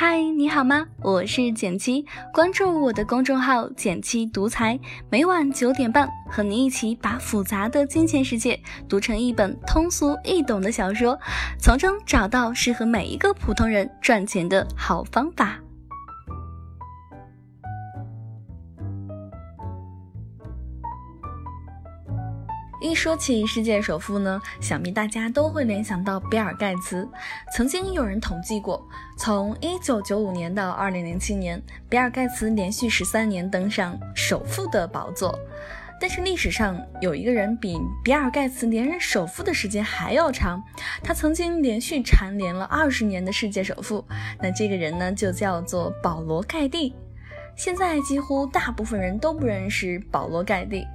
嗨，你好吗？我是简七，关注我的公众号“简七独裁，每晚九点半和你一起把复杂的金钱世界读成一本通俗易懂的小说，从中找到适合每一个普通人赚钱的好方法。一说起世界首富呢，想必大家都会联想到比尔盖茨。曾经有人统计过，从1995年到2007年，比尔盖茨连续十三年登上首富的宝座。但是历史上有一个人比比尔盖茨连任首富的时间还要长，他曾经连续蝉联了二十年的世界首富。那这个人呢，就叫做保罗盖蒂。现在几乎大部分人都不认识保罗盖蒂。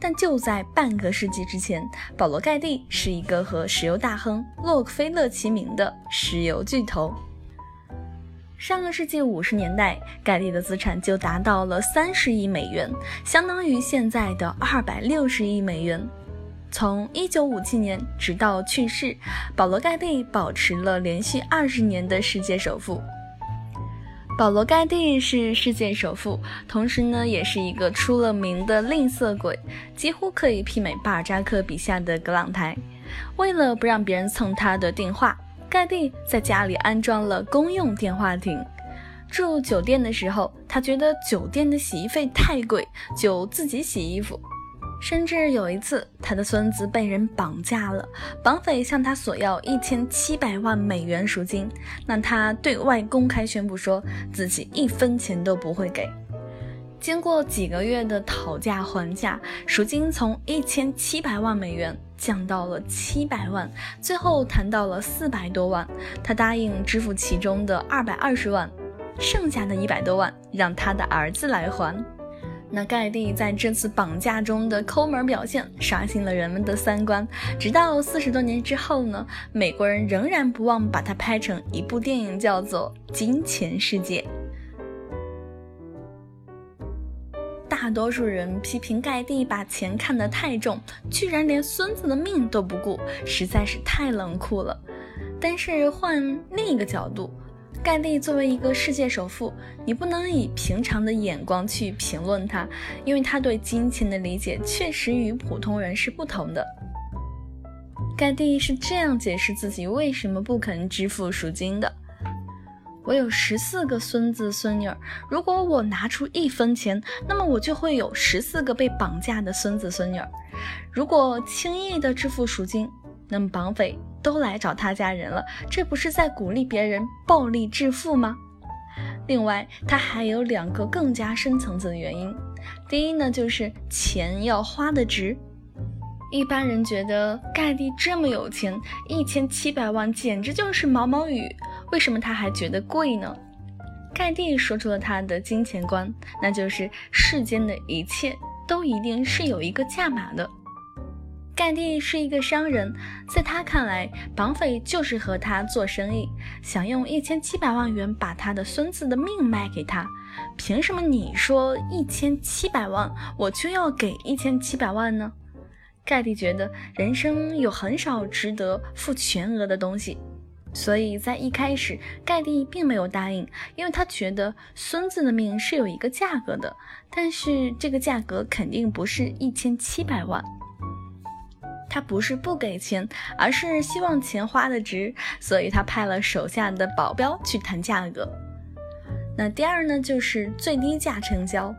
但就在半个世纪之前，保罗·盖蒂是一个和石油大亨洛克菲勒齐名的石油巨头。上个世纪五十年代，盖蒂的资产就达到了三十亿美元，相当于现在的二百六十亿美元。从一九五七年直到去世，保罗·盖蒂保持了连续二十年的世界首富。保罗·盖蒂是世界首富，同时呢，也是一个出了名的吝啬鬼，几乎可以媲美巴尔扎克笔下的格朗台。为了不让别人蹭他的电话，盖蒂在家里安装了公用电话亭。住酒店的时候，他觉得酒店的洗衣费太贵，就自己洗衣服。甚至有一次，他的孙子被人绑架了，绑匪向他索要一千七百万美元赎金，那他对外公开宣布说自己一分钱都不会给。经过几个月的讨价还价，赎金从一千七百万美元降到了七百万，最后谈到了四百多万，他答应支付其中的二百二十万，剩下的一百多万让他的儿子来还。那盖蒂在这次绑架中的抠门表现，刷新了人们的三观。直到四十多年之后呢，美国人仍然不忘把它拍成一部电影，叫做《金钱世界》。大多数人批评盖蒂把钱看得太重，居然连孙子的命都不顾，实在是太冷酷了。但是换另一个角度。盖蒂作为一个世界首富，你不能以平常的眼光去评论他，因为他对金钱的理解确实与普通人是不同的。盖蒂是这样解释自己为什么不肯支付赎金的：“我有十四个孙子孙女儿，如果我拿出一分钱，那么我就会有十四个被绑架的孙子孙女儿。如果轻易的支付赎金，那么绑匪……”都来找他家人了，这不是在鼓励别人暴力致富吗？另外，他还有两个更加深层次的原因。第一呢，就是钱要花的值。一般人觉得盖蒂这么有钱，一千七百万简直就是毛毛雨，为什么他还觉得贵呢？盖蒂说出了他的金钱观，那就是世间的一切都一定是有一个价码的。盖蒂是一个商人，在他看来，绑匪就是和他做生意，想用一千七百万元把他的孙子的命卖给他。凭什么你说一千七百万，我就要给一千七百万呢？盖蒂觉得人生有很少值得付全额的东西，所以在一开始，盖蒂并没有答应，因为他觉得孙子的命是有一个价格的，但是这个价格肯定不是一千七百万。他不是不给钱，而是希望钱花的值，所以他派了手下的保镖去谈价格。那第二呢，就是最低价成交。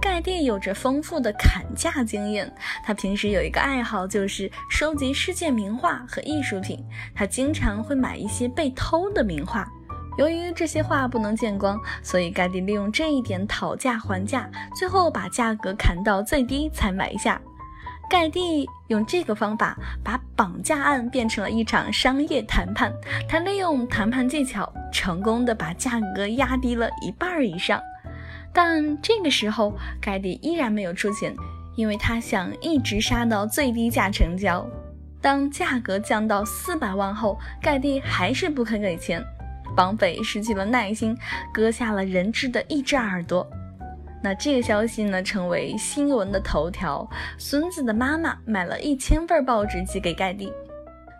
盖蒂有着丰富的砍价经验，他平时有一个爱好，就是收集世界名画和艺术品。他经常会买一些被偷的名画，由于这些画不能见光，所以盖蒂利用这一点讨价还价，最后把价格砍到最低才买下。盖蒂用这个方法把绑架案变成了一场商业谈判。他利用谈判技巧，成功的把价格压低了一半以上。但这个时候，盖蒂依然没有出钱，因为他想一直杀到最低价成交。当价格降到四百万后，盖蒂还是不肯给钱。绑匪失去了耐心，割下了人质的一只耳朵。那这个消息呢，成为新闻的头条。孙子的妈妈买了一千份报纸寄给盖蒂，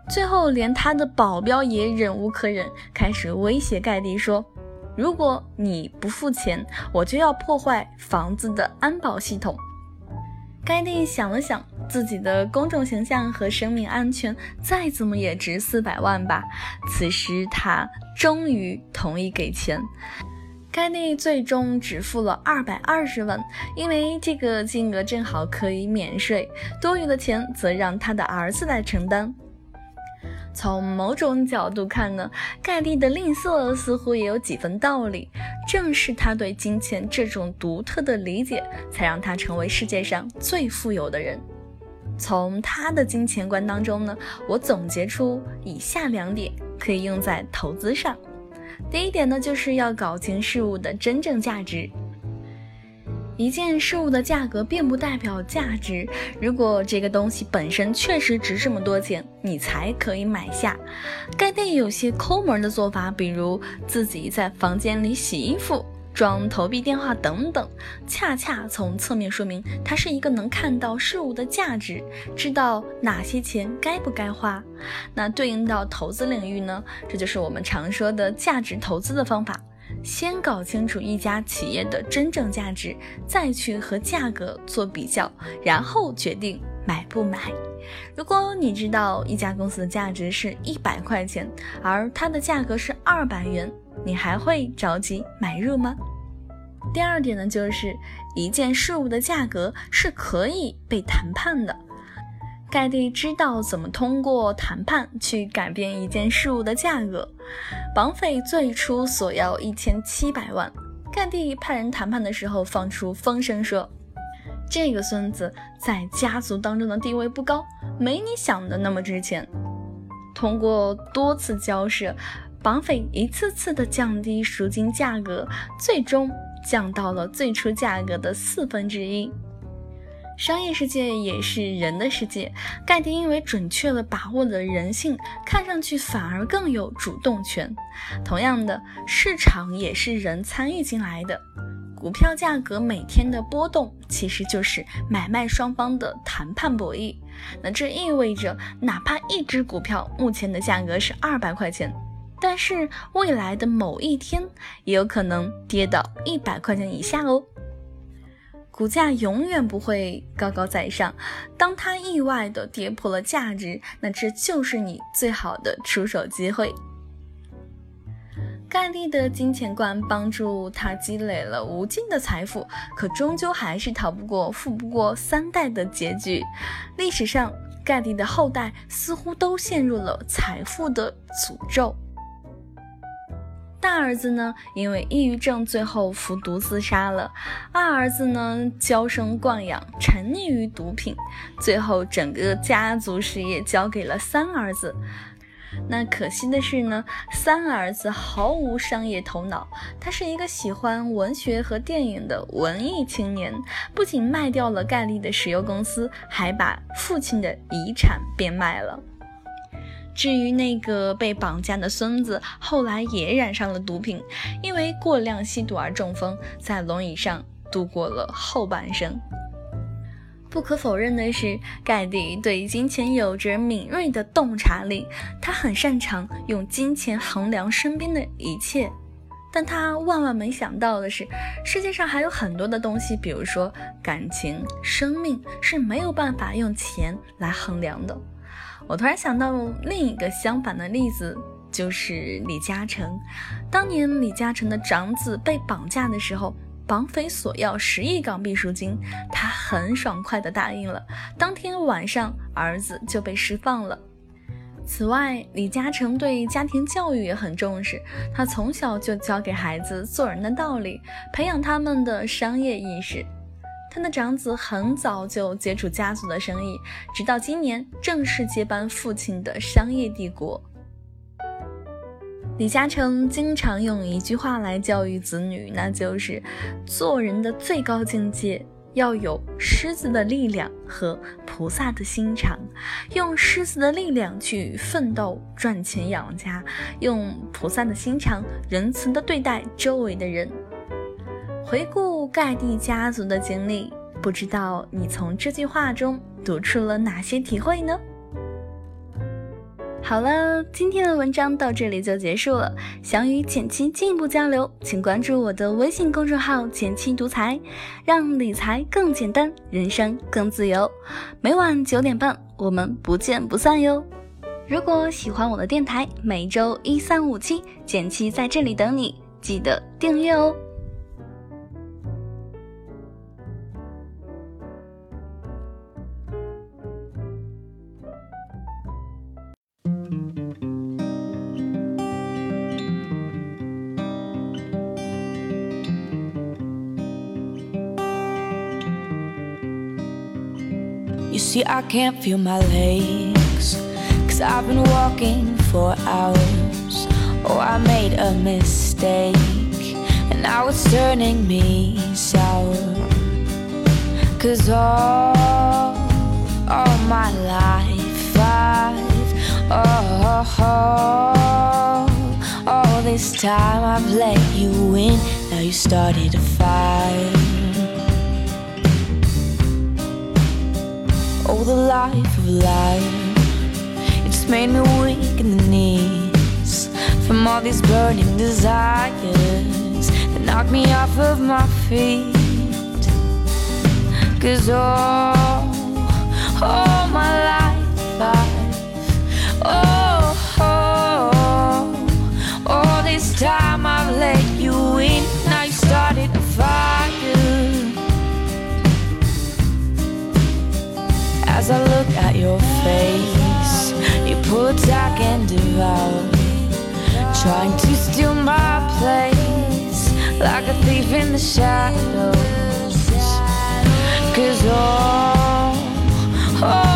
最后连他的保镖也忍无可忍，开始威胁盖蒂说：“如果你不付钱，我就要破坏房子的安保系统。盖蒂想了想，自己的公众形象和生命安全再怎么也值四百万吧。此时他终于同意给钱。盖蒂最终只付了二百二十万，因为这个金额正好可以免税，多余的钱则让他的儿子来承担。从某种角度看呢，盖蒂的吝啬似乎也有几分道理。正是他对金钱这种独特的理解，才让他成为世界上最富有的人。从他的金钱观当中呢，我总结出以下两点，可以用在投资上。第一点呢，就是要搞清事物的真正价值。一件事物的价格并不代表价值。如果这个东西本身确实值这么多钱，你才可以买下。盖蒂有些抠门的做法，比如自己在房间里洗衣服、装投币电话等等，恰恰从侧面说明他是一个能看到事物的价值，知道哪些钱该不该花。那对应到投资领域呢？这就是我们常说的价值投资的方法。先搞清楚一家企业的真正价值，再去和价格做比较，然后决定买不买。如果你知道一家公司的价值是一百块钱，而它的价格是二百元，你还会着急买入吗？第二点呢，就是一件事物的价格是可以被谈判的。盖蒂知道怎么通过谈判去改变一件事物的价格。绑匪最初索要一千七百万，盖蒂派人谈判的时候放出风声说：“这个孙子在家族当中的地位不高，没你想的那么值钱。”通过多次交涉，绑匪一次次的降低赎金价格，最终降到了最初价格的四分之一。商业世界也是人的世界，盖蒂因为准确地把握了人性，看上去反而更有主动权。同样的，市场也是人参与进来的，股票价格每天的波动，其实就是买卖双方的谈判博弈。那这意味着，哪怕一只股票目前的价格是二百块钱，但是未来的某一天，也有可能跌到一百块钱以下哦。股价永远不会高高在上，当它意外的跌破了价值，那这就是你最好的出手机会。盖蒂的金钱观帮助他积累了无尽的财富，可终究还是逃不过富不过三代的结局。历史上，盖蒂的后代似乎都陷入了财富的诅咒。大儿子呢，因为抑郁症最后服毒自杀了；二儿子呢，娇生惯养，沉溺于毒品，最后整个家族事业交给了三儿子。那可惜的是呢，三儿子毫无商业头脑，他是一个喜欢文学和电影的文艺青年，不仅卖掉了盖利的石油公司，还把父亲的遗产变卖了。至于那个被绑架的孙子，后来也染上了毒品，因为过量吸毒而中风，在轮椅上度过了后半生。不可否认的是，盖蒂对金钱有着敏锐的洞察力，他很擅长用金钱衡量身边的一切。但他万万没想到的是，世界上还有很多的东西，比如说感情、生命，是没有办法用钱来衡量的。我突然想到另一个相反的例子，就是李嘉诚。当年李嘉诚的长子被绑架的时候，绑匪索要十亿港币赎金，他很爽快地答应了。当天晚上，儿子就被释放了。此外，李嘉诚对家庭教育也很重视，他从小就教给孩子做人的道理，培养他们的商业意识。他的长子很早就接触家族的生意，直到今年正式接班父亲的商业帝国。李嘉诚经常用一句话来教育子女，那就是做人的最高境界要有狮子的力量和菩萨的心肠，用狮子的力量去奋斗赚钱养家，用菩萨的心肠仁慈的对待周围的人。回顾盖蒂家族的经历，不知道你从这句话中读出了哪些体会呢？好了，今天的文章到这里就结束了。想与简七进一步交流，请关注我的微信公众号“简七独裁，让理财更简单，人生更自由。每晚九点半，我们不见不散哟。如果喜欢我的电台，每周一、三、五、七，简七在这里等你，记得订阅哦。See, I can't feel my legs. Cause I've been walking for hours. Oh, I made a mistake. And now it's turning me sour. Cause all, all my life I've, oh, oh, all this time I've let you in. Now you started a fire. The life of life. It's made me weak in the knees from all these burning desires that knock me off of my feet. Cause all, all my life, I've, oh, oh, all this time I've let you look at your face. You pull attack and devour, trying to steal my place like a thief in the shadows. Cause all, all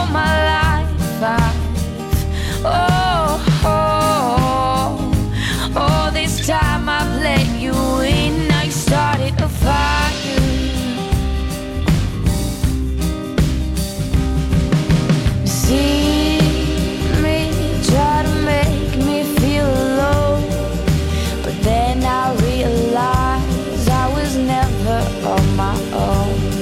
Oh. own